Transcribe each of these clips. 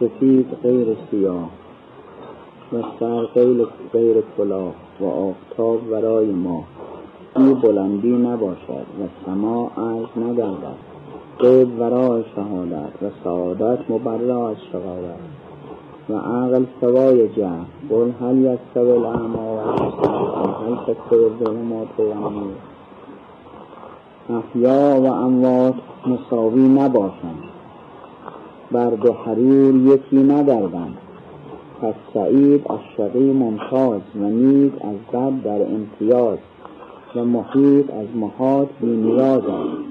سفید غیر سیاه و سر غیر, کلاه و آفتاب ورای ما. این بلندی نباشد و سما عرض نگردد. قید ورای شهادت و سعادت مبرا از شهادت. و عقل سوای جهل. قل هل یستوی الاعما و هل تستوی الظلمات و النور احیا و اموات مساوی نباشند. برد و حریر یکی ندردند پس سعید از شقی ممتاز و نیک از بد در امتیاز و محیط از محاط بی نیاز است.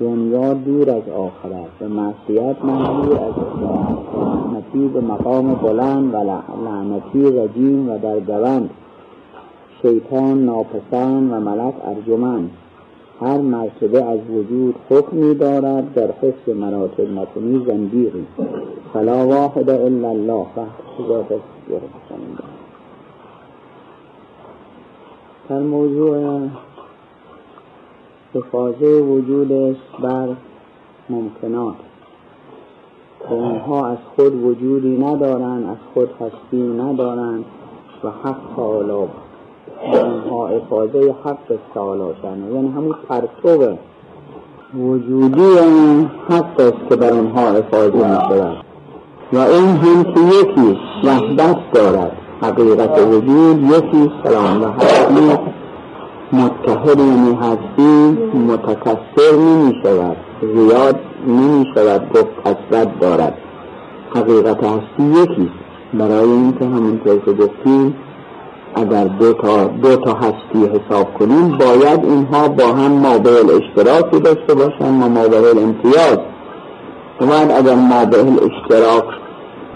دنیا دور از آخرت و معصیت منظور از لعنتی به مقام بلند و لعنتی رجیم و در گوند. شیطان ناپسند و ملک ارجمند. هر مرتبه از وجود حکمی دارد در حس مراتب نکنی زندیقی فلا واحد الا الله. در موضوع حفاظه وجودش بر ممکنات. و اونها از خود وجودی ندارند از خود هستی ندارند و حق تعالی اونها افاظه حق تعالی شنه یعنی همون پرتو وجودی حق است که بر اونها افاظه می شود و این هم که یکی وحدت دارد. حقیقت وجود یکی سلام و حقیقت متحد یعنی هستی متکسر نمی شود زیاد نمی شود گفت کسرت دارد. حقیقت هستی یکی برای اینکه همونطور که گفتیم اگر دو تا, دو تا هستی حساب کنیم باید اینها با هم مابعل اشتراکی داشته باشن و مابعل امتیاز. باید اگر مابعل اشتراک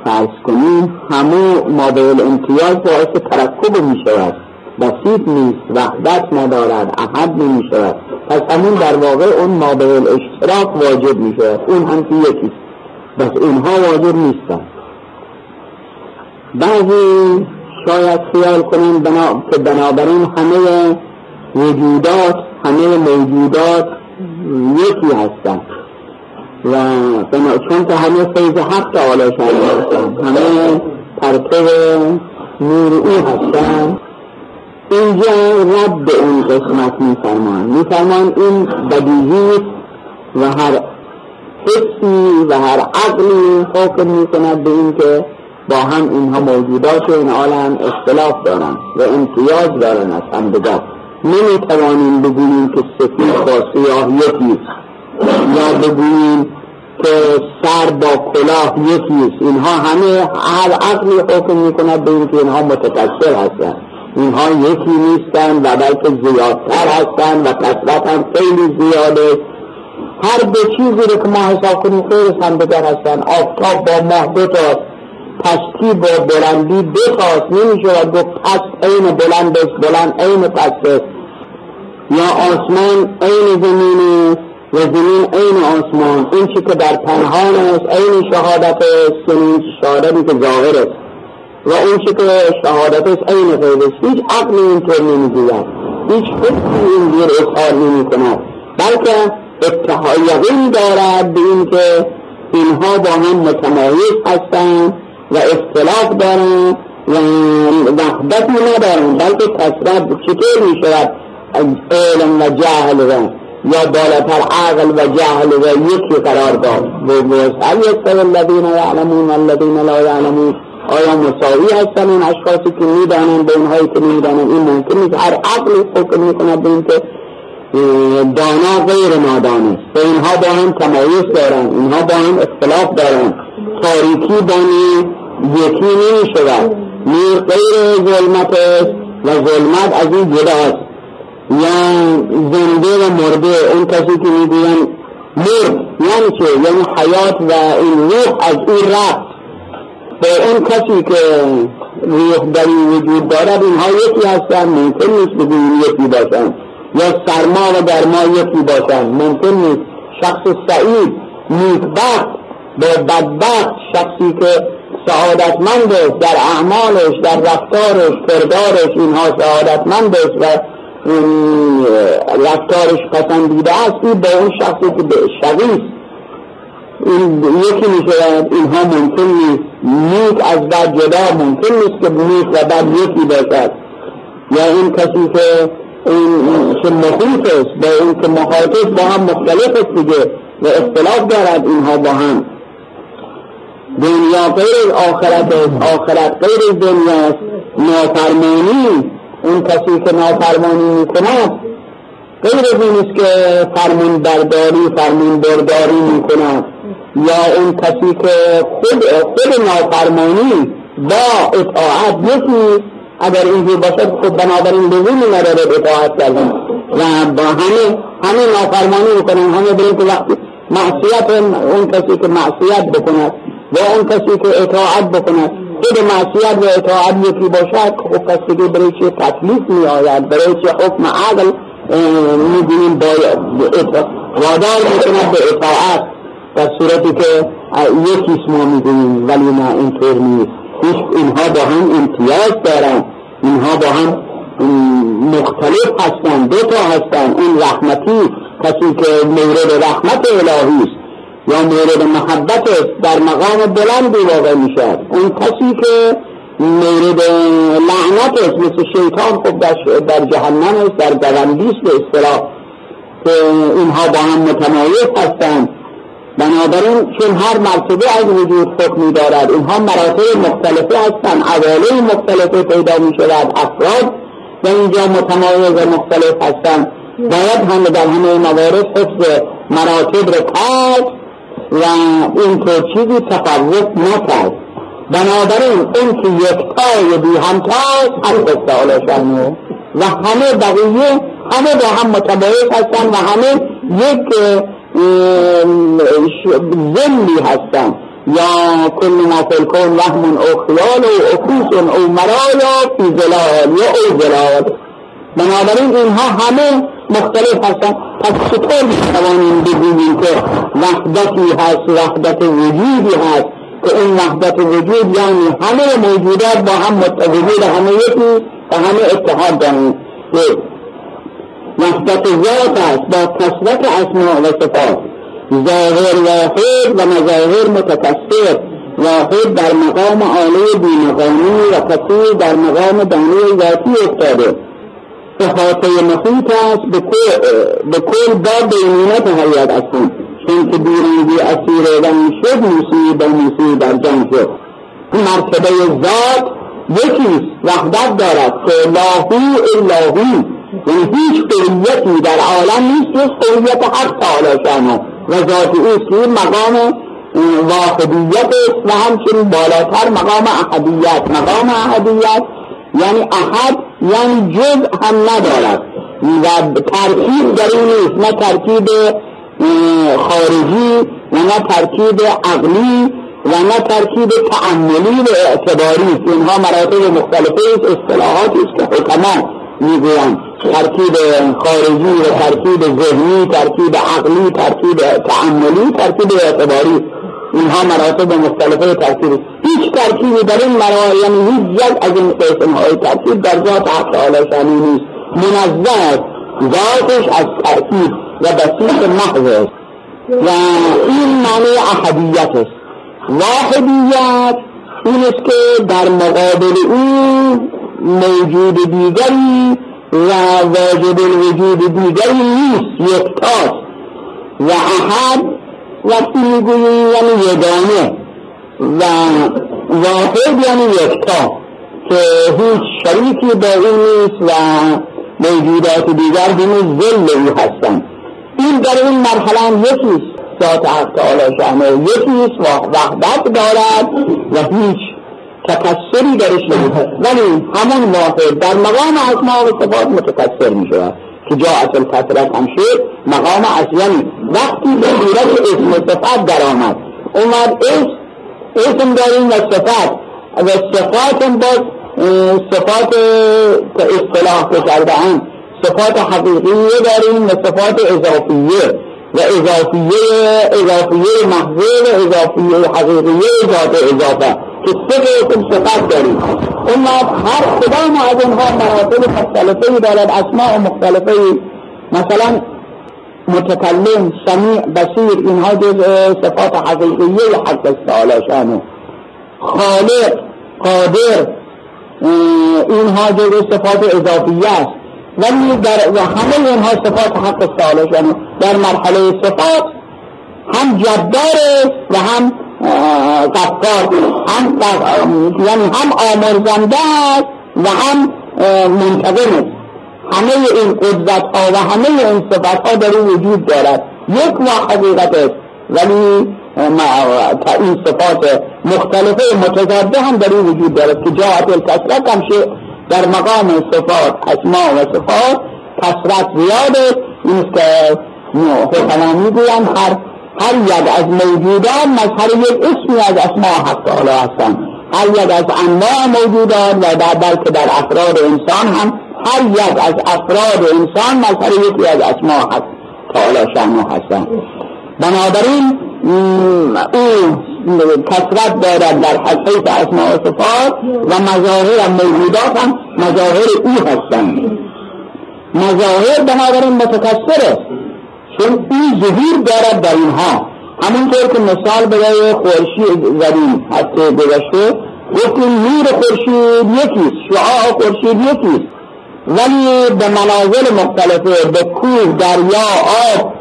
فرض کنیم همه مابعل امتیاز باعث ترکب می شود بسیط نیست وحدت ندارد احد نمی شود پس همون در واقع اون مابعل اشتراک واجب می شود اون هم که یکی. بس اونها واجب نیستن. بعضی شاید خیال کنیم بنا... که بنابراین همه وجودات همه موجودات یکی هستن و بنا... چون که همه فیض حق تعالی هستن همه پرتو نور او هستن اینجا رد اون قسمت میفرمان میفرمان این بدیهی و هر حسی و هر عقلی حکم می‌کند به این که با هم اینها موجودات این عالم اختلاف دارن و امتیاز دارن از هم نمی نمی‌توانیم بگوییم که سفید با سیاه یکیست یا بگوییم که سر با کلاه یکیست اینها همه هر عقلی حکم می‌کند به اینکه اینها متکثر هستند. اینها یکی نیستن و بلکه زیادتر هستن و کسرت هم خیلی زیاده. هر دو چیزی رو که ما حساب کنیم خیلی بگر هستن آفتاب با ماه دو تا پستی با بلندی دو تاست نمی شود گفت پست عین بلند است بلند عین پست است. یا آسمان عین زمین و زمین عین آسمان. این چی که در پنهان است عین شهادت است یعنی شهادتی که ظاهر است. و اون چی که شهادت است عین غیب است. هیچ عقل اینطور نمی‌گوید. هیچ این دیر اظهار نمی کند بلکه اتحا یقین دارد به اینکه اینها با هم متمایز هستند و اختلاف دارن و وحدت ندارن بلکه کسرت چطور می شود علم و جهل و یا بالاتر عقل و جهل و یکی قرار داد. هل یستوی الذین یعلمون الذین لا یعلمون. آیا مساوی هستن این اشخاصی که می‌دانن به اینهایی که نمی‌دانن این ممکن نیست. هر عقلی حکم می‌کند به اینکه دانا غیر نادان است. به اینها با هم تمایز دارن اینها با هم اختلاف دارن. تاریکی بانی یکی نمی شود نور غیر ظلمت است و ظلمت از این جداست. یا زنده و مرده اون کسی که می‌گوین مرد یعنی چه؟ یعنی حیات و این روح از این رفت. به اون کسی که روح در این وجود دارد اینها یکی هستن ممکن نیست بگوییم یکی باشن. یا سرما و گرما یکی باشن. ممکن نیست. شخص سعید نیکبخت به بدبخت شخصی که سعادتمند است در اعمالش در رفتارش کردارش اینها سعادتمند است و رفتارش پسندیده است. این به اون شخصی که به شقی این یکی می شود اینها ممکن نیست. نیک از بعد جدا ممکن نیست که نیک و بعد یکی باشد. یا این کسی که این که محیط است با این که محاطش با هم مختلف است دیگه و اختلاف دارد اینها با هم. دنیا غیر آخرت است. آخرت غیر دنیا نافرمانی. اون کسی که نافرمانی می‌کند غیر از این که فرمون برداری فرمون برداری می‌کند یا اون کسی که خود خود نافرمانی با اطاعت یکی اگر اینجور باشد خود بنابراین لزومی نداره اطاعت کردن. و با همه همه نافرمانی می‌کنن. همه برای که معصیت اون کسی که معصیت بکند. و اون کسی که اطاعت بکند خود معصیت و اطاعت یکی باشد خب کسی که برای چه تکلیف می آید برای چه حکم عقل می‌بینیم با وادار می‌کند به اطاعت؟ در صورتی که یکی ما می‌دونیم ولی نه اینطور نیست. اینها با هم امتیاز دارن. اینها با هم مختلف هستن دو تا هستن. این رحمتی کسی که مورد رحمت الهی است. یا مورد محبت در مقام بلندی واقع می‌شد اون کسی که مورد لعنت است مثل شیطان خب در جهنم است در دوندی است به اصطلاح که اینها با هم متمایز هستند. بنابراین چون هر مرتبه از وجود حکمی دارد اینها مراتب مختلفه هستند عواله مختلفه پیدا می شود افراد و اینجا متمایز مختلف هستند. باید همه در همه موارد حفظ مراتب رو کرد و این که چیزی تفرق نکرد. بنابراین این که یکتای بی همتاست هم استعاله و همه بقیه همه با هم متمایز هستند و همه یک ذلی هستن. یا کل ما الکون وهم او خیال او اکوس او مرایا فی زلال یا او زلال بنابراین اینها همه مختلف هستن. پس چطور می‌توانیم بگوییم که وحدتی هست وحدت وجودی هست که این وحدت وجود یعنی همه موجودات با هم متوجود همه یکی و همه اتحاد دارند وحدت ذات است با کسرت اسماء و صفات. ظاهر واحد و مظاهر متکثر. واحد در مقام آله بیمقامی و کثیر در مقام دانه ذاتی افتاده. احاطه محیط است به کل با بینیت حیات اصلا چون که بیرنگی اسیر و شد موسی با موسی در جنگ شد. مرتبه ذات یکیست وحدت دارد که لاهو الهی یعنی هیچ قویتی در عالم نیست جز قویت هر تعالی شانه و ذات اوست که مقام واحدیت است و همچنین بالاتر مقام احدیت. مقام احدیت یعنی احد یعنی جز هم ندارد. و ترکیب در این نیست. نه ترکیب خارجی و نه ترکیب عقلی و نه ترکیب تعملی و اعتباری اینها مراتب مختلفه است اصطلاحاتی است که حکما می‌گویند. ترکیب خارجی و ترکیب ذهنی ترکیب عقلی ترکیب تعملی ترکیب اعتباری. اینها مراتب مختلفه ترکیب هیچ ترکیبی در این مراتب یعنی هیچ یک از این قسم های ترکیب در ذات حق تعالی نیست. منظر ذاتش از ترکیب و بسیط محض. است و این معنی احدیت است واحدیت این است که در مقابل او موجود دیگری و واجب الوجود دیگری نیست. یکتاست و احد وقتی می‌گویی یعنی یگانه و واحد یعنی یکتا که هیچ شریکی با او نیست و موجودات دیگر همین ذل او هستند. این در این مرحله یکیست ذات حق تعالی شانه یکیست وحدت دارد و هیچ تکسری درش نبود ولی همون واحد در مقام اسماء و صفات متکسر می شود که جا اصل کسرت هم شد مقام اصلی وقتی به صورت اسم صفات در آمد اومد اسم اسم داریم و صفات و صفات باز صفات که اصطلاح کرده هم صفات حقیقیه داریم و صفات اضافیه. و اضافیه اضافیه محضه و اضافیه حقیقیه ذات اضافه. که سه قسم صفت داریم. اما هر کدام از اونها مراتب مختلفه دارد اسماء مختلفه مثلا متکلم سمیع بسیر اینها جز صفات حقیقیه حق تعالی شانه خالق قادر اینها جز صفات اضافیه است. ولی در و همه اینها صفات حق تعالی شانه در مرحله صفات هم جبار و هم غفار. هم یعنی هم آمرزنده است و هم منتظم است. همه این قدرت ها و همه این صفت ها در وجود دارد. یک ما حقیقت است. ولی این صفات مختلفه متضاده هم در وجود دارد که جاعت الکسرت هم در مقام صفات اسماء و صفات کسرت زیاد است. این که حکمان می‌گویند هر هر یک از موجودات مظهر یک اسمی از اسماء حق تعالی هستند. هر یک از انواع موجودات و در بلکه در افراد انسان هم هر یک از افراد انسان مظهر یکی از اسماء حق تعالی شانو هستند بنابراین او کسرت دارد در حقیقت اسماء و صفات و مظاهر موجودات هم مظاهر او هستند مظاهر بنابراین متکسر است چون این ظهور دارد در اینها. همونطور که مثال برای خورشید زدیم هفته گذشته گفتیم نور خورشید یکیست شعاع خورشید یکیست. ولی به منازل مختلفه به کوه دریا آب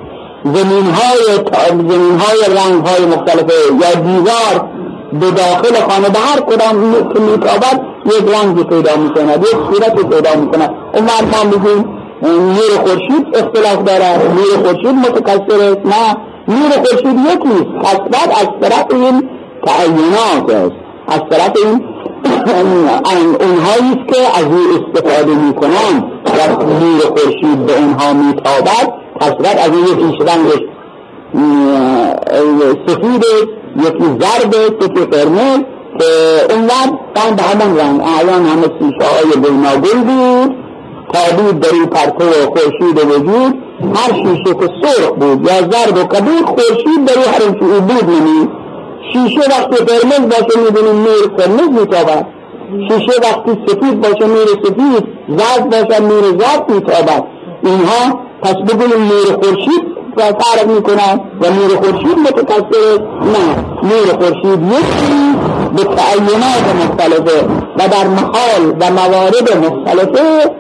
زمین های, زمین های رنگ های مختلفه یا دیوار به داخل خانه به هر کدام که میتابد یک رنگی پیدا می‌کند یک صورتی پیدا می‌کند. اون ما میگیم نور خورشید اختلاف دارد. نور خورشید متکثر است. نه نور خورشید یکیست کسرت از طرف این تعینات است. از طرف این اونهایی که از او استفاده می‌کنن و نور خورشید به اونها میتابد کسرت از این یکیش رنگش سفید یکی زرد یکی قرمز که اون وقت به همون رنگ اعیان همه سیشه های بود تابید در این پرتو خورشید وجود هر شیشه که سرخ بود یا زرد و کبود خورشید در هر چی بود نمی شیشه وقتی قرمز باشه می‌دونیم نور قرمز میتابد. شیشه وقتی سفید باشه نور سفید زرد باشه نور زرد میتابد. اینها پس بگویم نور خورشید و فرق می‌کنن و نور خورشید متکثر نه. نور خورشید یکی به تعینات مختلفه و در محال و موارد مختلفه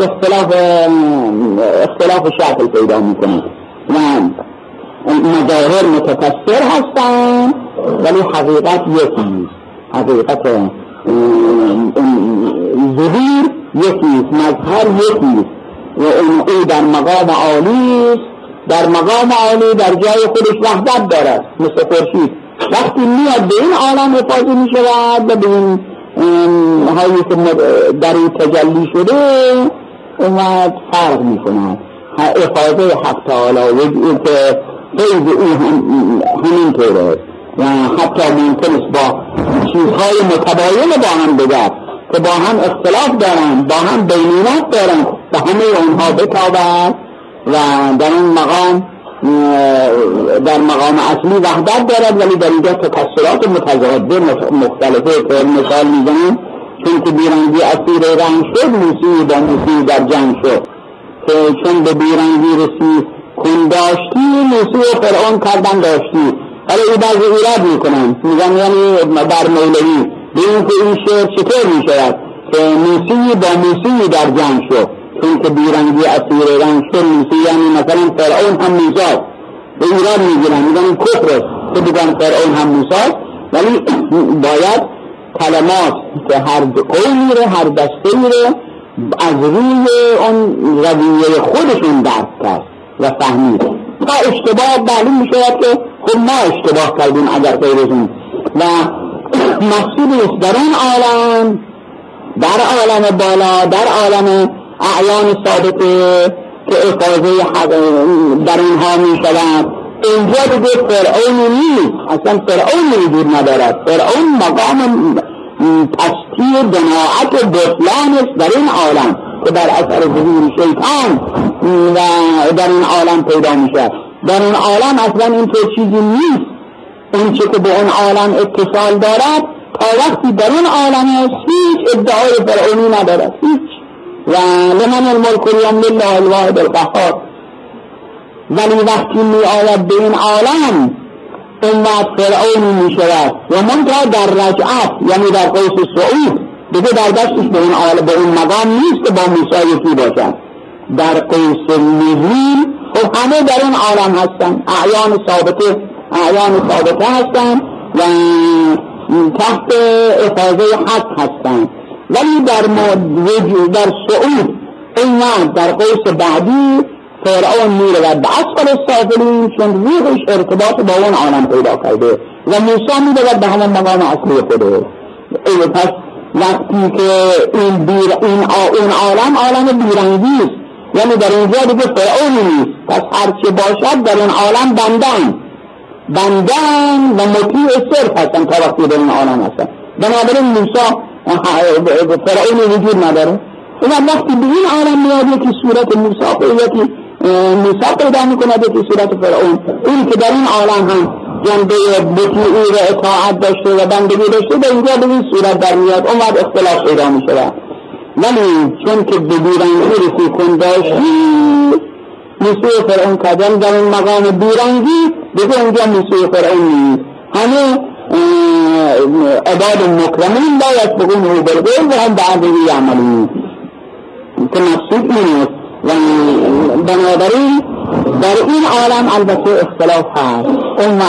اختلاف اختلاف شکل پیدا می‌کنه. و مظاهر متفسر هستن ولی حقیقت یکی حقیقت ظهور یکیست مظهر یکیست و او در مقام عالی در مقام عالی در جای خودش وحدت دارد مثل خورشید. وقتی میاد به این عالم حفاظی می شود و به این هایی که در این تجلی شده اومد فرق می کند افاظه حق تعالی و که قید او همین طوره. و حتی ممکن است با چیزهای متباین با هم بگرد که با هم اختلاف دارن با هم بینونت دارن و همه اونها بتابند و در اون مقام در مقام اصلی وحدت دارد ولی در اینجا تکسرات متضاده مختلفه که مثال می‌زنم. چون که بیرنگی اسیر رنگ شد موسی با در جنگ شد. که چون به بیرنگی رسی کن داشتی موسی فرعون کردن داشتی. حالا ای بعضی ایراد می‌کنن. میگن یعنی بر مولوی. به این که این شعر چطور می‌شود؟ که موسی با موسی در جنگ شد. چون که بیرنگی اسیر رنگ شد موسی یعنی مثلا فرعون هم موسی به ایراد می‌گیرن. میگن کفر که بگن فرعون هم موسی ولی باید کلمات که هر قولی رو هر دسته رو از روی اون رویه خودشون درک کرد. و فهمید. تا اشتباه معلوم می که خب ما اشتباه کردیم اگر غیرشون و مقصود است در اون عالم در عالم بالا در عالم اعیان ثابته که افاظه در اینها می شود. اینجا دیگه فرعونی نیست. اصلا فرعون وجود ندارد. فرعون مقام پستی دناعت و بطلان در این عالم که در اثر ظهور شیطان و در این عالم پیدا میشه. در این عالم اصلا این چیزی نیست. اون چه که به اون عالم اتصال دارد تا وقتی در اون عالم هیچ ادعای فرعونی ندارد. هیچ. و لمن الملک اليوم لله الواحد القهار. ولی وقتی می آید به این عالم اون وقت فرعونی می شود و منتها در رجعت یعنی در قوس سعود دیگه در دستش به اون به اون مقام نیست که با موسی یکی باشد. در قوس نزول خب همه در اون عالم هستن. اعیان ثابته اعیان ثابته هستن و تحت افاظه حق هستن. ولی در در سعود این در قوس بعدی فرعون می‌رود به اسفل السافلین چون روحش ارتباط با اون عالم پیدا کرده و موسی می‌رود به همون مقام اصلی خوده ای پس وقتی که این بیر این اون عالم عالم بیرنگی است. یعنی در اینجا دیگه فرعونی نیست. پس هرچی باشد در این عالم بندن. بندن و مطیع صرف هستن تا وقتی در این عالم هستن. بنابراین موسی فرعونی وجود نداره. اون وقتی به این عالم میاد یکی صورت موسی یکی موسی پیدا می‌کند یکی صورت فرعون. این که در این عالم هم جنبه بطیعی و اطاعت داشته و بندگی داشته به اینجا به این صورت در میاد. اون وقت اختلاف پیدا میشه ولی چون که به بیرنگی رسی کن داشتی موسی فرعون کردن در این مقام بیرنگی دیگه اونجا موسی فرعون نیست. همه عباد مکرمین لا یسبقونه هم بعده یعملون که مقصود این است و بنابراین در این عالم البته اختلاف هست. اون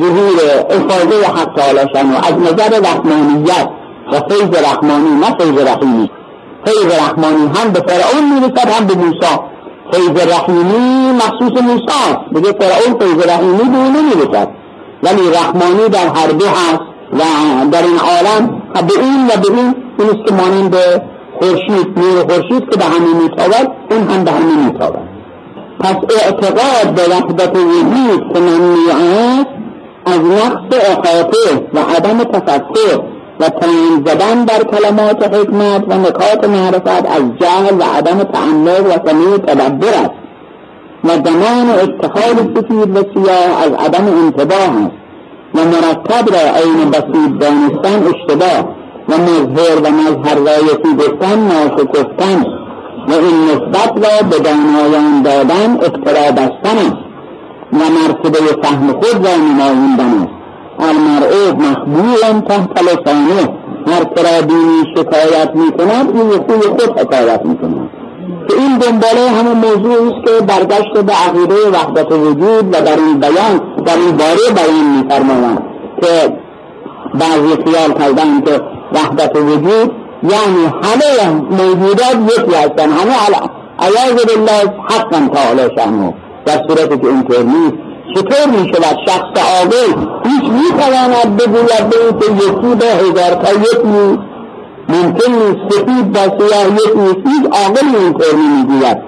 ظهور افاظه حق تعالی شنو از نظر رحمانیت و فیض رحمانی نه فیض رحیمی. فیض رحمانی هم به فرعون می‌رسد هم به موسی. فیض رحیمی مخصوص موسی دیگه فرعون فیض رحیمی به اون نمی‌رسد. ولی رحمانی در هر دو هست و در این عالم به این و به این این است که مانند خورشید نور خورشید که به همه میتابد اون هم به همه میتابد. پس اعتقاد به وحدت وجود که ممنوع است از نقص احاطه و عدم تفکر و تنین زدن بر کلمات حکمت و نکات معرفت از جهل و عدم تعمق و سمیع تدبر است. و زمان اتخاذ سفید و سیاه از عدم انتباه است و مرتب را عین بسیط دانستن اشتباه و مظهر و مظهر را یکی گفتن ناشکفتن و این نسبت را به دانایان دادن افترا بستن است و مرتبه فهم خود را نمایندن است. المرء مخبولا تحت لسانه. هر کرا دینی شکایت می کند روی خوی خود حکایت می کند که این دنباله همه موضوع است که برگشت به عقیده وحدت وجود و در این بیان در این باره بیان می که بعضی خیال کردن که وحدت وجود یعنی همه موجودات یکی هستن همه عیاذ بالله حقا تعالی شانو در صورتی که اینطور نیست چطور می شود شخص عاقل هیچ می تواند بگوید به این که یکی به هزار تا یک ممکن نیست سفید با سیاه یک نیست. هیچ عاقل اینطور می‌گوید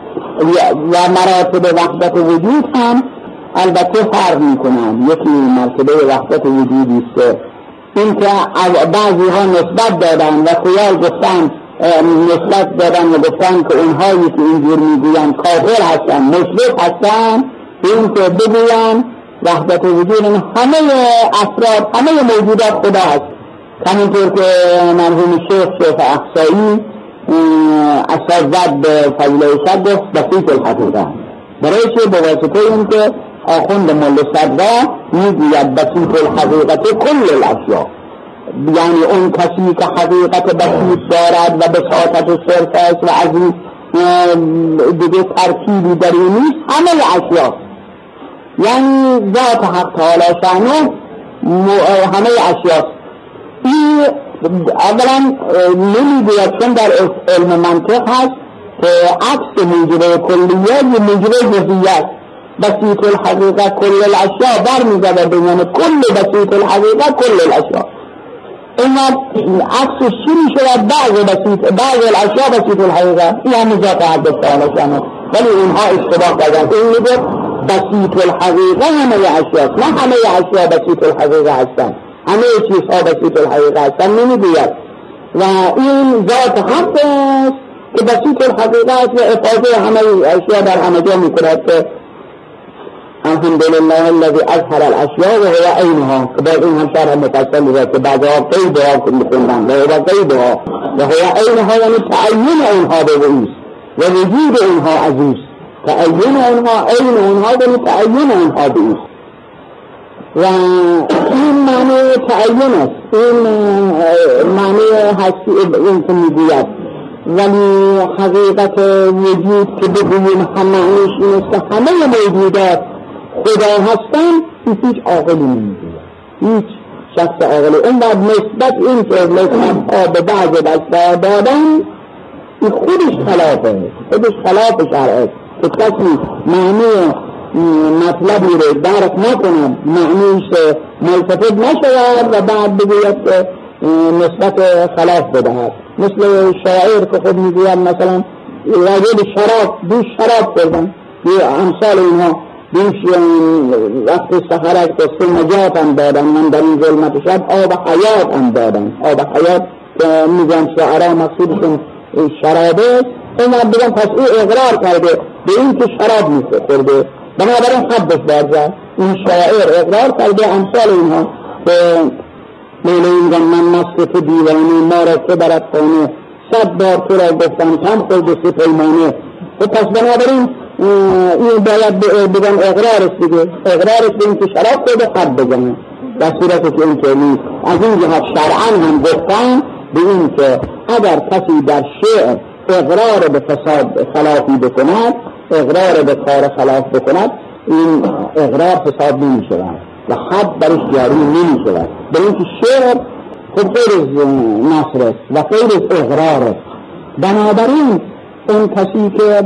و مراتب وحدت وجود هم البته فرق می کنند یکی مرتبه وحدت وجودی است. این که بعضی ها نسبت دادن و خیال گفتن نسبت دادن و گفتن که اونهایی که اینجور می‌گوین کافر هستن مشرک هستن این که بگوین وحدت وجود همه افراد همه موجودات خدا هست همینطور که مرحوم شیخ شیخ احسایی اساسات به فضل شد بسیط الحقیقه برای چه؟ به واسطه این که آخوند مل صدرا می‌گوید بسیط الحقیقت کل الاشیا یعنی اون کسی که حقیقت بسیط دارد و بساطت صرف است و از دیگه ترکیبی در نیست همه اشیا یعنی ذات حق تعالی شانو همه اشیاست این اولا نمی‌گوید چون در علم منطق هست که عکس موجبه کلیه یه موجبه جزیه بسیط الحقیقه کل الاشیاء برمیگرده بین کل بسیط الحقیقه کل الاشیاء اما عکس شروع شود بعض بسیط بعض الاشیاء بسیط الحقیقه. این هم ذات حدث تعالی شانه ولی اینها اشتباه کردن. این میگه بسیط الحقیقه همه اشیاء نه همه اشیاء بسیط الحقیقة هستن. همه چیزها بسیط الحقیقة هستن. نمیگوید. و این ذات حق است که بسیط الحقیقة است و افاظه همه اشیاء در همه جا میکند که الحمد لله الذي اظهر الاشياء وهو عينها كبار این هم شرح مفصل میده که بعضها قیدها میخوندن. و هو قیدها و هو عینها یعنی تعین اونها به اوست و وجود اونها عزیز تعین اونها عین اونها ولی تعین اونها به و این معنی تعین است. این معنی هستی این که می‌گوید. ولی حقیقت وجود که بگوییم هم معنیش این است که همه موجودات خدا هستن هیچ عاقلی نمی‌گوید. هیچ شخص عاقلی. اون بعد نسبت این که نسبت به بعض دسته دادن این خودش خلافه خودش خلاف شرع است. که کسی معنی مطلبی رو درک نکند معنیش ملتفت نشود و بعد بگوید که نسبت خلاف بدهد. مثل شاعر که خود می‌گوید مثلا راجب شراب دوش شراب کردن یه امثال اینها. دوش وقت سخرک دست نجات هم دادن. من در این ظلمت شب آب حیات هم دادن. آب حیات که میگن شعرا مقصودشون شرابه. اون بگم پس او اقرار کرده. به این که شراب میخورده بنابراین حدش باید این شاعر اقرار کرده امثال اینها که لیلی میگن من مست تو دیوانه ما را که برد خانه. صد بار تو را گفتم کم خود سی پیمانه و پس بنابراین این باید بگن اقرارش دیگه اقرارش به این که شراب خود حد بزنه. در صورت که این که نیست. از این جهت شرعا هم گفتن به این که اگر کسی در شعر اقرار به فساد خلافی بکند اقرار به کار خلاف بکند این اقرار حساب نمی شود و حد برش جاری نمی شود. به اینکه شعر خب غیر از نصر است و غیر از اقرار است. بنابراین اون کسی که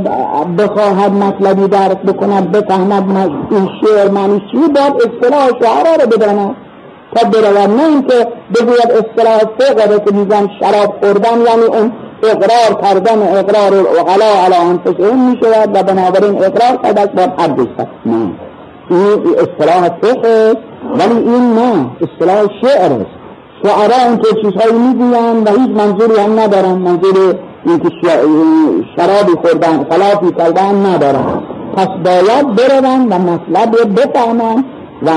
بخواهد مطلبی درک بکند بفهمد این شعر معنی چی باید اصطلاح شعرا رو بداند. تا برود نه اینکه بگوید اصطلاح فقه که میگن شراب خوردن یعنی اون اقرار کردن اقرار العقلا علی انفسهم می شود و بنابراین اقرار کردن باید حدش نه. این اصطلاح فقه ولی این نه. اصطلاح شعر است. شعرا اینطور چیزهایی می‌گویند و هیچ منظوری هم ندارن منظور اینکه شرابی خوردن خلافی کردن ندارن پس باید برون و مطلب بفهمن و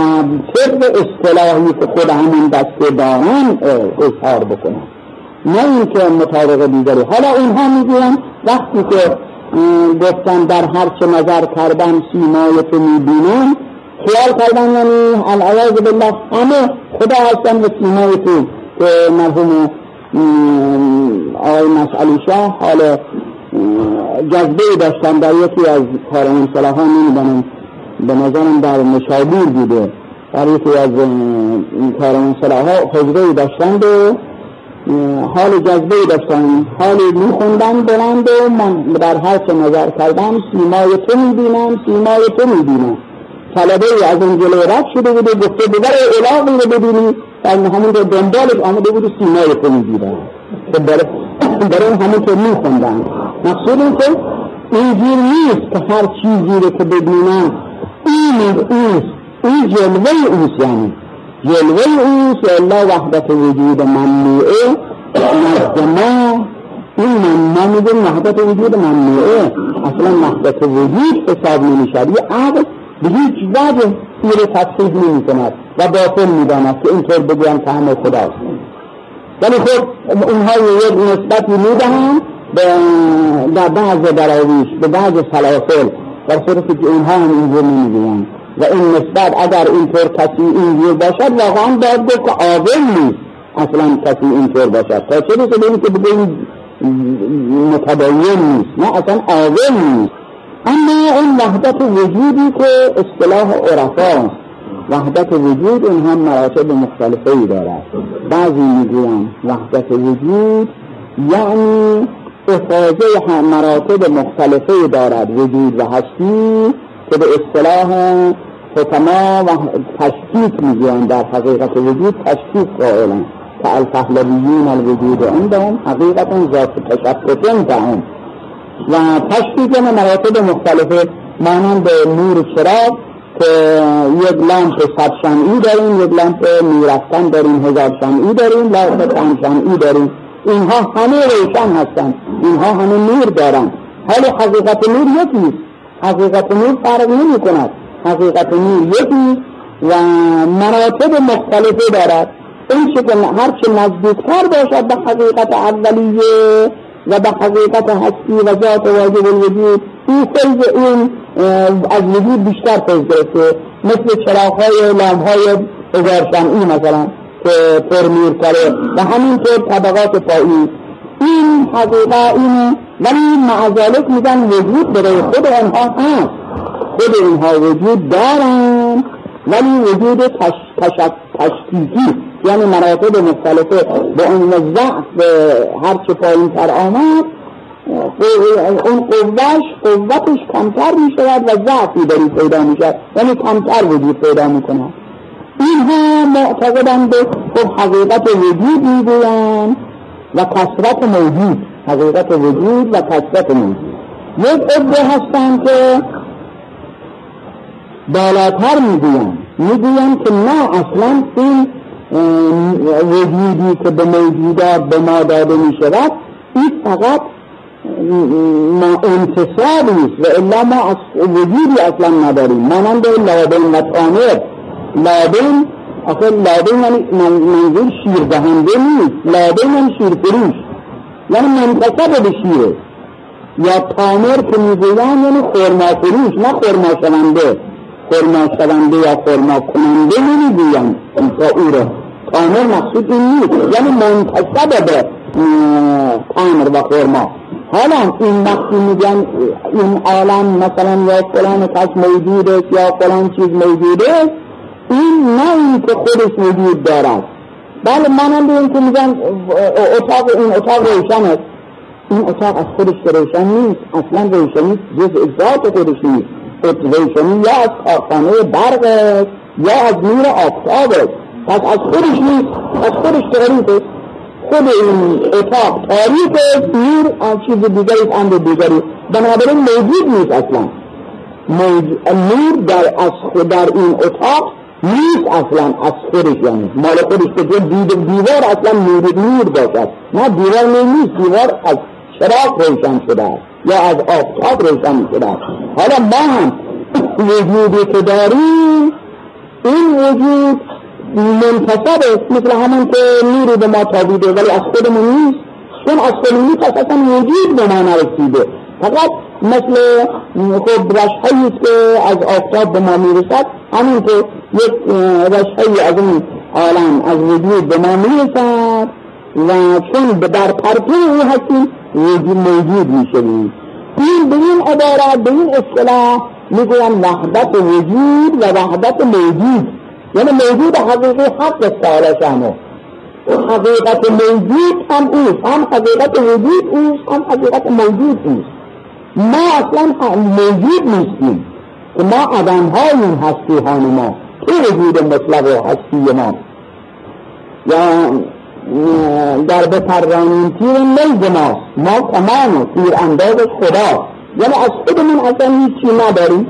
طبق اصطلاحی که خود همین دسته دارن اظهار بکنن نه اینکه مطابق دیگری. حالا اینها می‌گوین وقتی که گفتن در هر چه نظر کردن سیمای تو می‌بینن خیال کردن یعنی العیاذ بالله همه خدا هستن و سیمای تو که مرحوم آقای مسئلی شاه حال جذبه داشتن در یکی از کارمان صلاحان نمی‌دانم به نظرم در مشابور بوده. در یکی از این صلاحا حجره داشتند و حال جذبه داشتن. حالی میخوندن بلند و من در هر چه نظر کردم سیمای تو می‌بینم سیمای تو می‌بینم. طلبه از اون جلو رد شده بوده گفته ببر علاقی رو ببینی. و همون رو دنبالش آمده بود سیمای تو می‌بینم که برای همون که میخوندن. مقصود این که اینجور نیست که هر چیزی رو که ببینن این اوست این جلوه اوست یعنی. جلوه اوست الله وحدت وجود ممنوعه نزد ما این ما میگه وحدت وجود ممنوعه. اصلا وحدت وجود حساب نمی‌شد یه عقل به هیچ وجه این رو تصحیح نمی کند و باطل می‌داند که اینطور بگویم که همه خداست. ولی خب اونها یک نسبتی می‌دهند به در بعض دراویش به بعض فلافل در صورتی که اونها هم اینجور نمی‌گویند. و این نسبت اگر اینطور کسی اینجور باشد واقعا باید گفت که عاقل نیست. اصلا کسی اینطور باشد. تا چه رسه به که بگوییم متدین نیست؟ نه اصلا عاقل نیست. اما این وحدت وجودی که اصطلاح عرفاست وحدت وجود این هم مراتب مختلفه ای دارد. بعضی می‌گویند وحدت وجود یعنی افاظه مراتب مختلفه دارد. وجود و هستی که به اصطلاح حکما و تشکیک می‌گویند در حقیقت وجود تشکیک قائلند که الفهلویون الوجود عندهم حقیقت ذات تشککن دهم. و تشکیک مراتب مختلفه مانند نور چراغ که یک لامپ صد شمعی داریم یک لامپ می‌رفتن داریم هزار شمعی داریم لامپ پنج شمعی داریم. اینها همه روشن هستند. اینها همه نور دارند. حال حقیقت نور یکی حقیقت نور فرق نمی کند حقیقت نور یکی و مراتب مختلفه دارد. این که هرچه نزدیکتر باشد به حقیقت اولیه و به حقیقت هستی و ذات واجب الوجود این فیض این از وجود بیشتر فیض گرفته مثل چراغ های لامپ های هزار شمعی مثلا که پرمیر کرده و همینطور طبقات پایی. این حقیقه اینه. ولی معذالک میگن وجود برای خود آنها هست. خود اینها وجود دارن ولی وجود تشکیکی یعنی مراتب مختلفه به اون ضعف هرچه پایین تر آمد اون قوش قوتش کمتر می شود و ضعفی داری پیدا می شود یعنی کمتر وجود پیدا می کند اینها معتقدن به خب حقیقت وجود می‌گویند و کسرت موجود حقیقت وجود و کسرت موجود. یک عده هستند که بالاتر می‌گویند می‌گویند که نه اصلا این وجودی که به موجودات به ما داده می شود این فقط ما انتصابی است و الا ما وجودی اصلا نداریم. مانند لابین و تامر لابین آخه لابین یعنی منظور شیر دهنده نیست. لابین یعنی شیر فروش یعنی منتصب به شیره یا تامر که می‌گویند یعنی خورما فروش نه خورما شونده خورما شونده یا خورما کننده نمی‌گویند تا او را تامر مقصود این نیست. یعنی منتصب به تامر و خورما حالا این وقتی میگن این عالم مثلا یا فلان کس موجود است یا فلان چیز موجود است این نه این که خودش وجود دارد. بله مانند این که میگن اتاق این اتاق روشن است این اتاق از خودش روشن نیست. اصلا روشنی جز ذات خودش نیست. روشنی یا از کارخانه برق است یا از نور آفتاب است. پس از خودش نیست از خودش تاریخ خود این اتاق تاریخ نور از چیز دیگری امر دیگری. بنابراین موجود نیست اصلا. نور در, از در این اتاق نیست اصلا از خودش یعنی. مال خودش که دید دیوار اصلا نور نور باشد. نه دیوار نیست دیوار از چراغ روشن شده است. یا از آفتاب روشن شده حالا ما هم وجودی که داریم این وجود منتصب است. مثل همون که نوری به ما تابیده ولی از خودمون نیست. چون از خودمون نیست اصلا وجود به ما نرسیده. فقط مثل خب رشهایی که از آفتاب به ما می‌رسد همین که یک رشهی از این عالم از وجود به ما می‌رسد. و چون در پرتو او هستیم وجود موجود می‌شویم. این به این عبارت به این اصطلاح می‌گویم وحدت وجود و وحدت موجود. یعنی موجود حقیقی حق شانه حقیقت موجود هم اوست هم حقیقت وجود اوست هم حقیقت موجود اوست. ما اصلا موجود نیستیم. که ما عدم های هستی ما تو وجود مطلق و هستی ما؟ یا در بپرانیم تیر نیز ماست ما تمام تیر انداز خدا. یعنی از خودمون اصلا هیچی نداریم.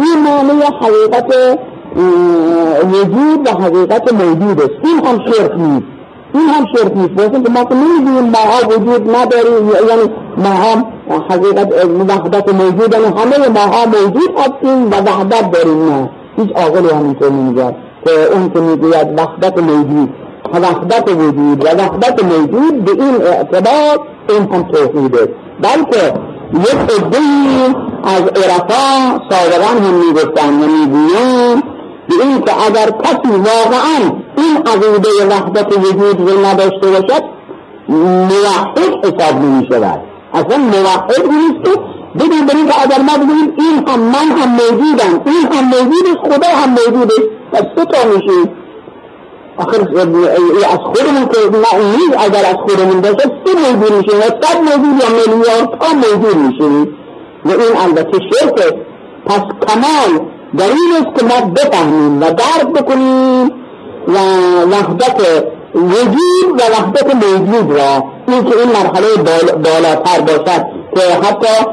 این معنی حقیقت وجود و حقیقت موجود است. این هم شرک نیست. این هم شرک نیست. باشن که ما که نمی‌دونیم ماها وجود نداریم یعنی ماها حقیقت وحدت موجود یعنی همه ماها موجود هستیم و وحدت داریم نه هیچ عاقلی همینطور نمیگه. که اون که می‌گوید وحدت موجود. وحدت وجود و وحدت موجود به این اعتبار این هم توحید است بلکه یک عدهای از عرفا سابقا هم می‌گفتن و می‌گویند به این که اگر کسی واقعا این عقیده وحدت وجود رو نداشته باشد موحد حساب نمی شود اصلا موحد نیست که بگیم بریم که اگر ما بگیم این هم من هم موجودم این هم موجود خدا هم موجود است پس سه تا میشیم آخر از خودمون که نیست اگر از خودمون باشه سه موجود میشیم و صد موجود یا میلیارد تا موجود میشیم و این البته شرکه. پس کمال در این است که ما بفهمیم و درک بکنیم و وحدت وجود و وحدت موجود را. این که این مرحله بالاتر باشد که حتی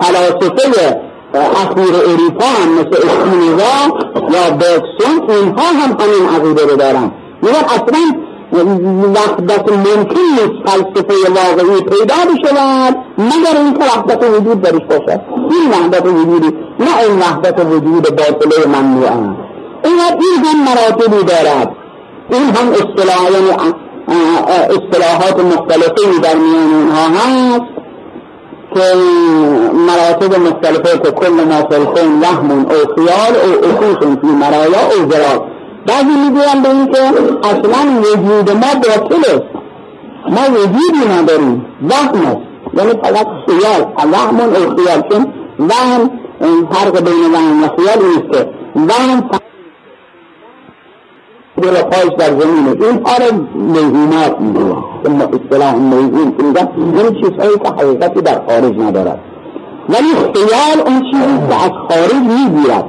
فلاسفه اخیر اروپا هم مثل اسپینوزا یا برکسون اینها هم همین عقیده رو دارن. میگن اصلا وحدت ممکن نیست فلسفه واقعی پیدا بشود مگر اینکه وحدت وجود درش باشد این وحدت وجودی نه این وحدت وجود باطله ممنوعه. این این هم مراتبی دارد. این هم اصطلاح اصطلاحات مختلفی در میان اونها هست. که مراتب مختلفه که کل ما فلکون وهمون او خیال او اخوشون فی مرایا او زراد بعضی می‌گوین به این که اصلا وجود ما باطله. ما وجودی نداریم. وهم است. یعنی فقط خیال. وهمون او خیال. چون وهم فرق بین وهم و خیال نیست. وهم دل پایش در زمینه این آره موهومات می‌گوین اصطلاح موهوم که میگن این چیزهایی که حقیقتی در خارج ندارد. ولی خیال اون چیزی که از خارج می‌گیرد.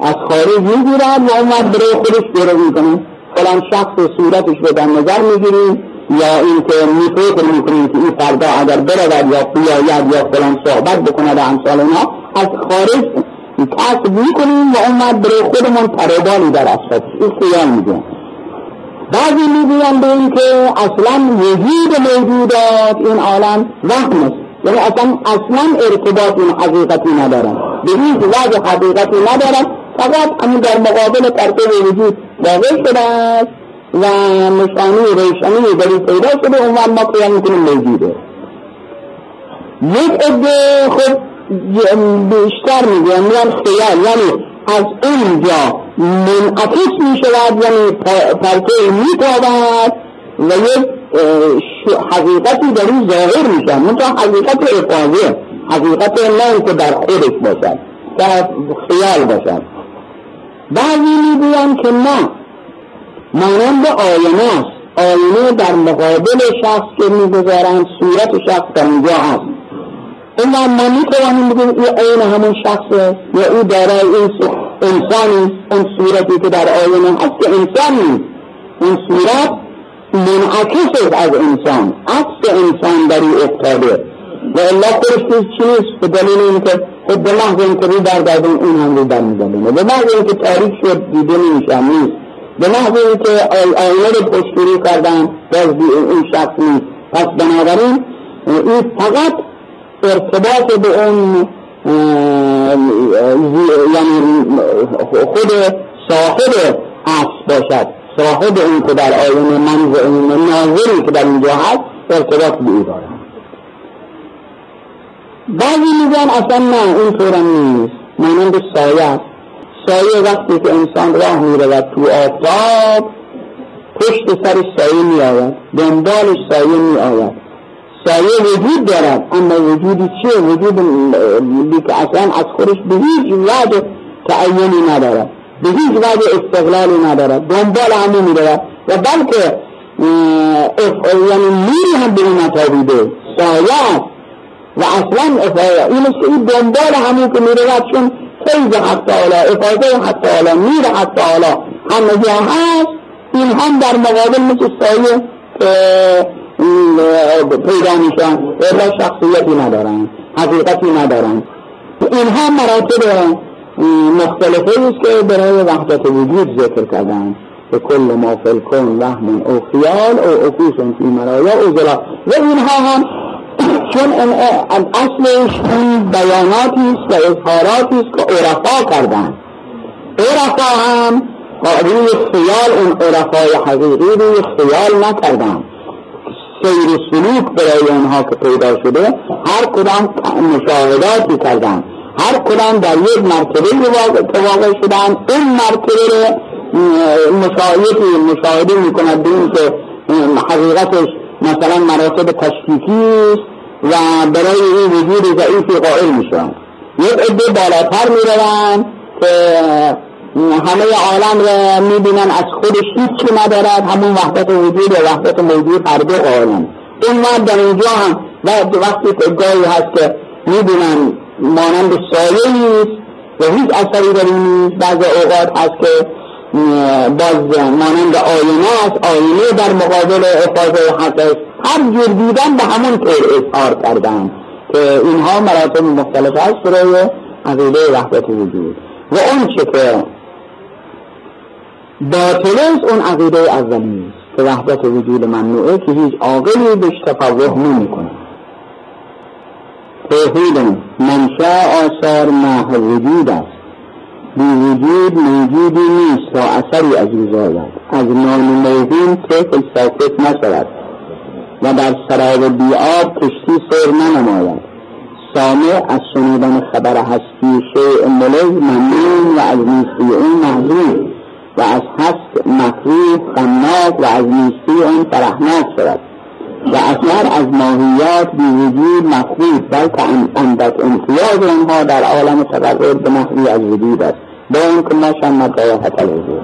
از خارج می‌گیرد و اون برای خودش درو می‌کنه. فلان شخص صورتش رو در نظر می‌گیریم یا این که میفکر می‌کنیم که این فردا اگر برود یا بیاید یا فلان صحبت بکند امثال اینها از خارج کسب می‌کنیم و وقت برای خودمون پربالی در اصفت این خیال میگن بعضی می‌گوین به این که اصلا وجود موجودات این عالم وهم است. یعنی اصلا اصلا ارتباط این حقیقتی ندارن. به هیچ وجه حقیقتی ندارن. فقط همون در مقابل پرتو وجود واقع شده است و نشانی روشنی در این پیدا شده اون ما قیام می‌کنیم موجوده. یک عده خب بیشتر میگن میگن خیال یعنی از اینجا منعکس می شود یعنی پرتو می و یک حقیقتی در این ظاهر میشن منتها حقیقت افاظه حقیقت نه که در خودش باشد در خیال باشد. بعضی می‌گویند که نه مانند آینه است. آینه در مقابل شخص که می‌گذارند صورت شخص در اینجا هست. این ما می‌توانیم بگیم این عین همون شخصه یا او دارای این انسانی اون صورتی که در آینه هست که انسان نیست این صورت منعکس از انسان عکس انسان در این افتاده و الله خودش چی نیست به دلیل اینکه خود به محض اینکه رو برگردون اون هم رو برمیگردونه به محض اینکه تاریخ شد دیده نمیشه نیست به محض اینکه آینه رو پشتوری کردن باز این شخص نیست. پس بنابراین این فقط ارتباط به اون یعنی خود صاحب عکس باشد. صاحب این که در آینه منظر ناظری که در اینجا هست ارتباط به او دارد. بعضی میگن اصلا نه این طور نیست. مانند سایه سایه وقتی که انسان راه می‌رود تو آفتاب پشت سر سایه می آید دنبالش سایه می آید سایه وجود دارد. اما وجودی چیه؟ وجود که اصلا از خودش به هیچ وجه تعینی ندارد. به هیچ وجه استقلالی ندارد. دنبال همه می‌رود. و بلکه یعنی میری هم به این نتابیده سایه و اصلا افایه این است این دنبال همون که می‌رود چون فیض حتی حالا افاده حتی حالا میر حتی حالا همه هست. این هم در مقابل مثل سایه پیدا میشن الا شخصیتی ندارن حقیقتی ندارن. اینها مراتب مختلفه است که برای وحدت وجود ذکر کردن. به کل ما فلکن وهم او خیال او اکوس فی مرایا او زلا و اینها هم چون اصلش این بیاناتی است و اظهاراتی است که عرفا کردن. عرفا هم روی خیال اون عرفای حقیقی روی خیال نکردن. سیر سلوک برای اونها که پیدا شده هر کدام مشاهداتی کردن هر کدام در یک مرتبه واقع شدن این مرتبه رو مشاهدی مشاهده می‌کند به این که حقیقتش مثلا مراتب تشکیکی و برای این وجود ضعیفی قائل میشن یک عده بالاتر می‌روند که همه عالم را می‌بینن از خودش هیچی ندارد همون وحدت وجود و وحدت موجود هر دو قائلن این مرد در اینجا هم وقتی گاهی هست که می‌بینن مانند سایه نیست و هیچ اثری در این بعض اوقات هست که باز مانند آینه است. آینه در مقابل افاظه حق است هر جور دیدن به همون طور اظهار کردن که اینها مراتب مختلف است برای عقیده وحدت وجود. و اون چه که باطل است اون عقیده اولی است که وحدت وجود ممنوعه که هیچ عاقلی بهش تفوه نمی‌کنه. توحید منشا آثار محو وجود است. بی وجود موجودی نیست تا اثری از او از نان موهوم طفل ساکت نشود و در سراب بیاب کشتی سر ننماید. سامع از شنیدن خبر هستی شیء ملی ممنون و از نیستی اون محضور. و از هست مکروه خناک و از نیستی اون فرحناک شود. و اثر از ماهیات بی وجود مخلوط بلکه اندک امتیاز اونها در عالم تقرر به نحوی از وجود است. با اون که ما شمت قیاحت الوجود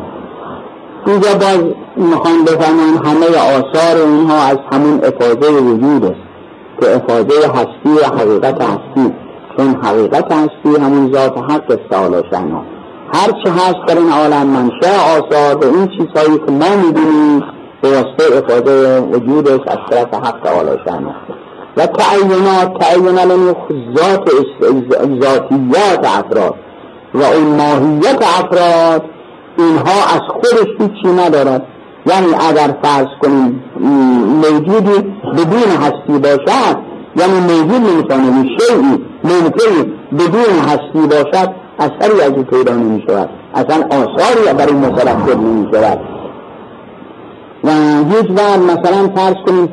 اینجا باز می‌خوان بفهمن همه آثار اونها از همون افاظه وجود است که افاظه هستی و حقیقت هستی. چون حقیقت هستی همون ذات حق استعالا شنها هر چه هست در این عالم منشه آثار و این چیزهایی که ما می‌دونیم به واسطه افاده وجودش از طرف حق تعالی شانه و تعینات تعین علمی ذات ذاتیات افراد. و اون ماهیت افراد اینها از خودش هیچی ندارد. یعنی اگر فرض کنیم موجودی بدون هستی باشد یعنی موجود نمی‌تونه شیعی ممکنی بدون هستی باشد اثری از او پیدا نمی شود اصلا آثاری برای مترکب نمی شود و هیچ وقت مثلا فرض کنیم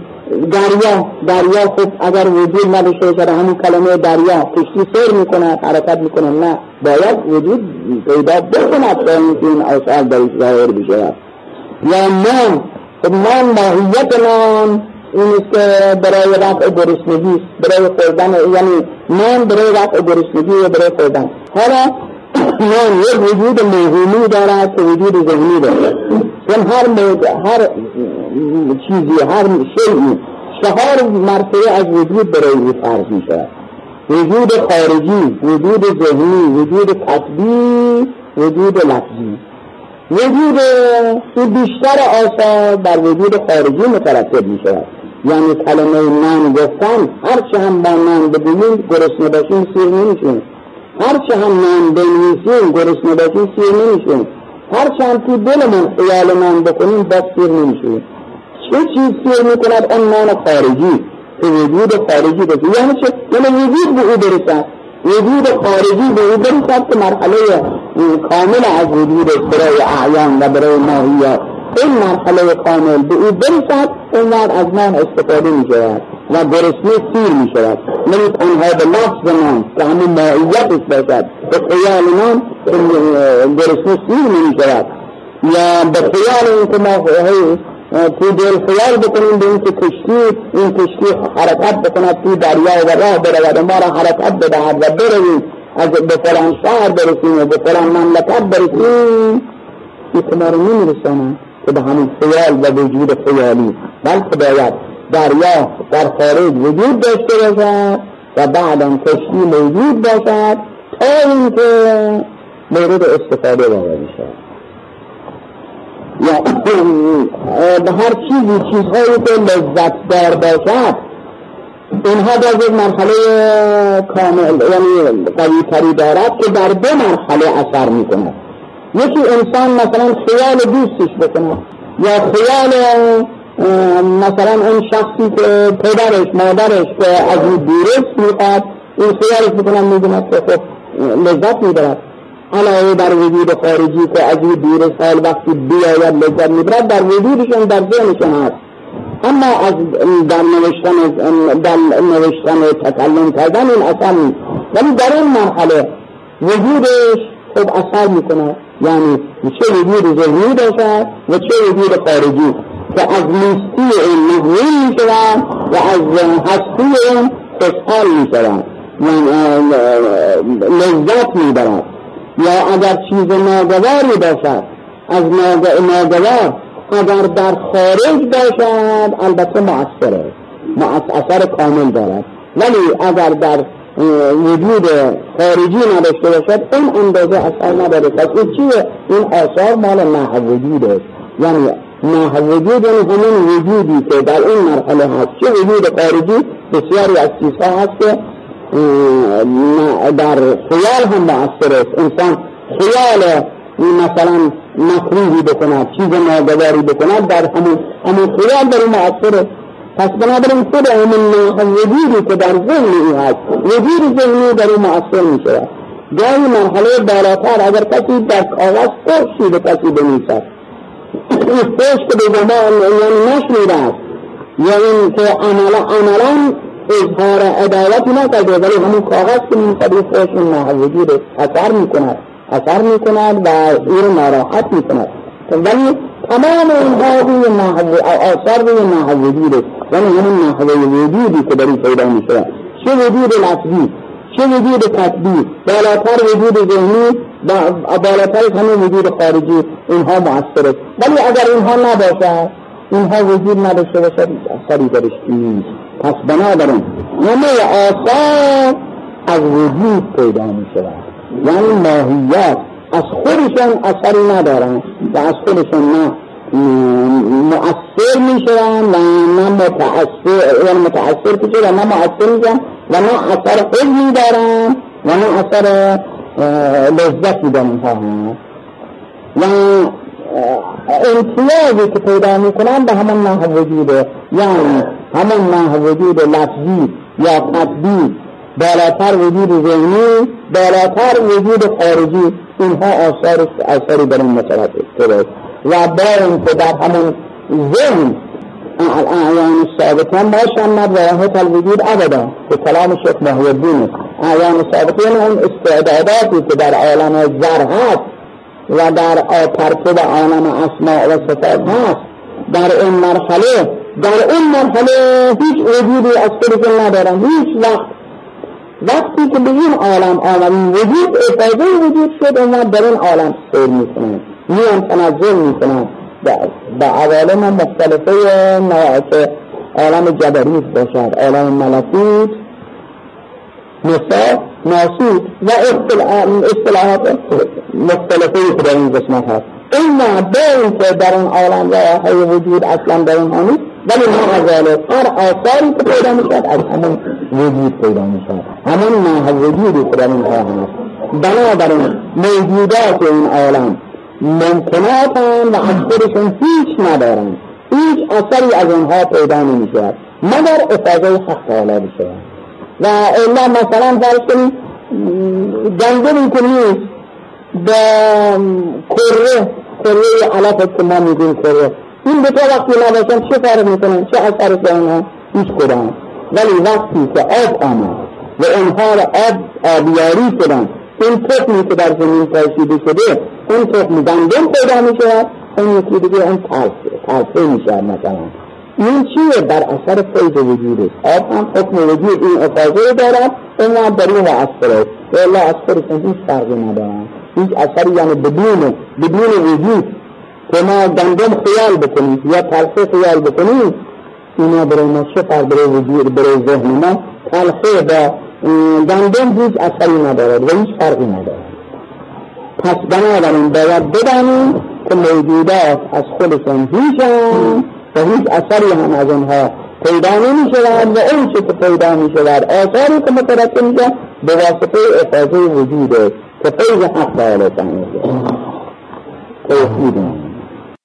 دریا دریا خب اگر وجود نداشته باشه همون کلمه دریا کشتی سیر می‌کنه حرکت می‌کنه نه. باید وجود پیدا بکند تا این آثار درش ظاهر بشه یا نام خب نام ماهیت نام این است که برای رفع گرسنگی برای خوردن یعنی نام برای رفع گرسنگی و برای خوردن. حالا نام یک وجود موهومی دارد که وجود ذهنی دارد. چون هر هر چیزی هر شیعی چهار مرتبه از وجود برای او فرض می وجود خارجی وجود ذهنی وجود قطبی وجود لفظی. وجود بیشتر آثار بر وجود خارجی مترتب می یعنی کلمه نان گفتن هرچه هم با نان بگوییم گرسنه باشیم سیر نمیشیم. هرچه هم نان بنویسیم گرسنه باشیم سیر نمیشیم. هرچه هم تو دلمون خیال نان بکنیم بس سیر نمیشیم. چه چیز سیر می‌کند؟ اون نان خارجی. که وجود خارجی باشه یعنی چه؟ یعنی وجود به او برسد وجود خارجی به او برسد که مرحله کامل از وجود برای اعیان و برای ماهیات این مرحله کامل به أو برسد اونور از نان استفاده می شود و گرسنه سیر می شود نمی تنها به لفظ نان که همون ماهیتش باشد به خیال نان گرسنه سیر نمی شود یا به خیال این که ما تو دل خیال بکنیم به این که کشتی این کشتی حرکت بکند تو دریا و راه برود ما را حرکت بدهد و برویم از به فلان شهر برسیم و به فلان مملکت برسیم این که ما رو نمیرسانند که به همین خیال و وجود خیالی. بلکه باید دریا در خارج وجود داشته باشد و بعدا کشتی موجود باشد تا اینکه مورد استفاده واقع یا به هر چیزی چیزهایی که لذت دار باشد اینها در یک مرحله کامل یعنی قوی تری دارد که در دو مرحله اثر می کند یکی انسان مثلا خیال دوستش بکنه. یا خیال مثلا اون شخصی که پدرش مادرش که از این دیرست می‌خواد این خیالش بکنم می‌دوند که خب لذت می‌برد. علاوه در وجود خارجی که از این دور سال وقتی بیاید لذت می‌برد در وجودشون در ذهنشون هست. اما از در نوشتن در نوشتن تکلم کردن این اصل نیست. ولی در این مرحله وجودش خب اثر می‌کنه. یعنی چه وجود ذهنی باشد و چه وجود خارجی. که از نیستی این محروم می‌شوند و از هستی این خوشحال می‌شوند لذت می‌برد. یا اگر چیز ناگواری باشد از ناگوار اگر در خارج باشد البته مؤثره. اثر کامل دارد. ولی اگر در وجود خارجی نداشته باشد اون اندازه اثر نداره. پس این چیه؟ این آثار مال محو وجود است. یعنی وجود یعنی همین وجودی که در این مرحله هست. چه وجود خارجی؟ بسیاری از چیزها هست که در خیال هم مؤثر است. انسان خیال مثلا مکروهی بکند چیز ناگواری بکند در همون همون خیال در مؤثر است پس بنابراین خود همون وجودی که در ذهن او هست وجود ذهنی در این مؤثر می شود گاهی مرحله بالاتر اگر کسی در کاغذ فرشی به کسی بنویسد. این که به زمان یعنی نشنیده است. این که عملا عملا اظهار عدالتی نکرده ولی همون کاغذ که میمیسد این نه وجود اثر می‌کند. اثر می‌کند و این رو ناراحت می‌کند. ولی تمام اینها روی نحو آثار روی نحو وجوده یعنی همون نحو وجودی که در این پیدا میشه. چه وجود لفظی چه وجود تطبیق؟ بالاتر وجود ذهنی بالاتر همه وجود خارجی. اینها مؤثره. ولی اگر اینها نباشد اینها وجود نداشته باشد اثری درش نیست. پس بنابراین همه آثار از وجود پیدا می شود یعنی ماهیت. از خودشان اثری ندارن و از خودشان نه مؤثر می شوند و نه متأثر یعنی متأثر که و نه مؤثر می و نه اثر حزنی دارن و نه اثر لذتی در اینها و امتیازی که پیدا می‌کنن به همون نه وجوده یعنی همون نه وجود لفظی یا تطبیق بالاتر وجود ذهنی بالاتر وجود خارجی. اینها آثار اثری در این مترتب و با اینکه در همون ذهن اعیان ثابتان باشند و الوجود ابدا به کلام شیخ محی الدین اعیان ثابتان اون استعداداتی که در عالم زر هست و در ترتیب عالم اسماء و صفات هست. در این مرحله در این مرحله هیچ وجودی از خودشون ندارن. هیچ وقت وقتی که به این عالم آمدیم وجود افاظه وجود شد و در این عالم سیر می‌کنن میان تنزل می‌کنن. به عوالم مختلفه که عالم جبریت باشد عالم ملکوت نسا ناسود و اصطلاحات مختلفه در این قسمت هست. این به که در این عالم های وجود اصلا در این نیست ولی ما از هر آثاری که پیدا می‌شد از همون وجود پیدا می‌شد همون نه وجودی که در این هست بنابراین موجودات این عالم ممکنات و از خودشون هیچ ندارن هیچ اثری از اونها پیدا نمی شود مگر افاظه حق تعالی بشه. و الا مثلا فرض کنید گندمی که نیست به کره کره علف که ما میگیم کره. این تو وقتی نباشن چه فرق می‌کنن؟ چه اثر به اونها هیچ کدام. ولی وقتی که آب آمد و اونها را آب آبیاری شدن این تخمی که در زمین پاشیده شده اون تخم گندم پیدا می شود اون یکی دیگه اون تلفه می شود مثلا. این چیه؟ در اثر فیض وجود. است آب هم حکم وجود این افاظه دارد اون هم در این مؤثر است و الله از خودشون هیچ فرقی ندارن. هیچ اثری یعنی بدون بدون وجود که ما گندم خیال بکنیم یا تلفه خیال بکنیم اینا برای ما فرق برای وجود برای ذهن ما؟ تلفه با گندم هیچ اثری ندارد و هیچ فرقی ندارد. پس بنابراین باید بدانیم که موجودات از خودشون هیچن و هیچ اثری هم از آنها پیدا نمی شود و اون چه که پیدا می شود آثاری که مترتب می به واسطه افاظه وجوده که فیض حق تعالی توحید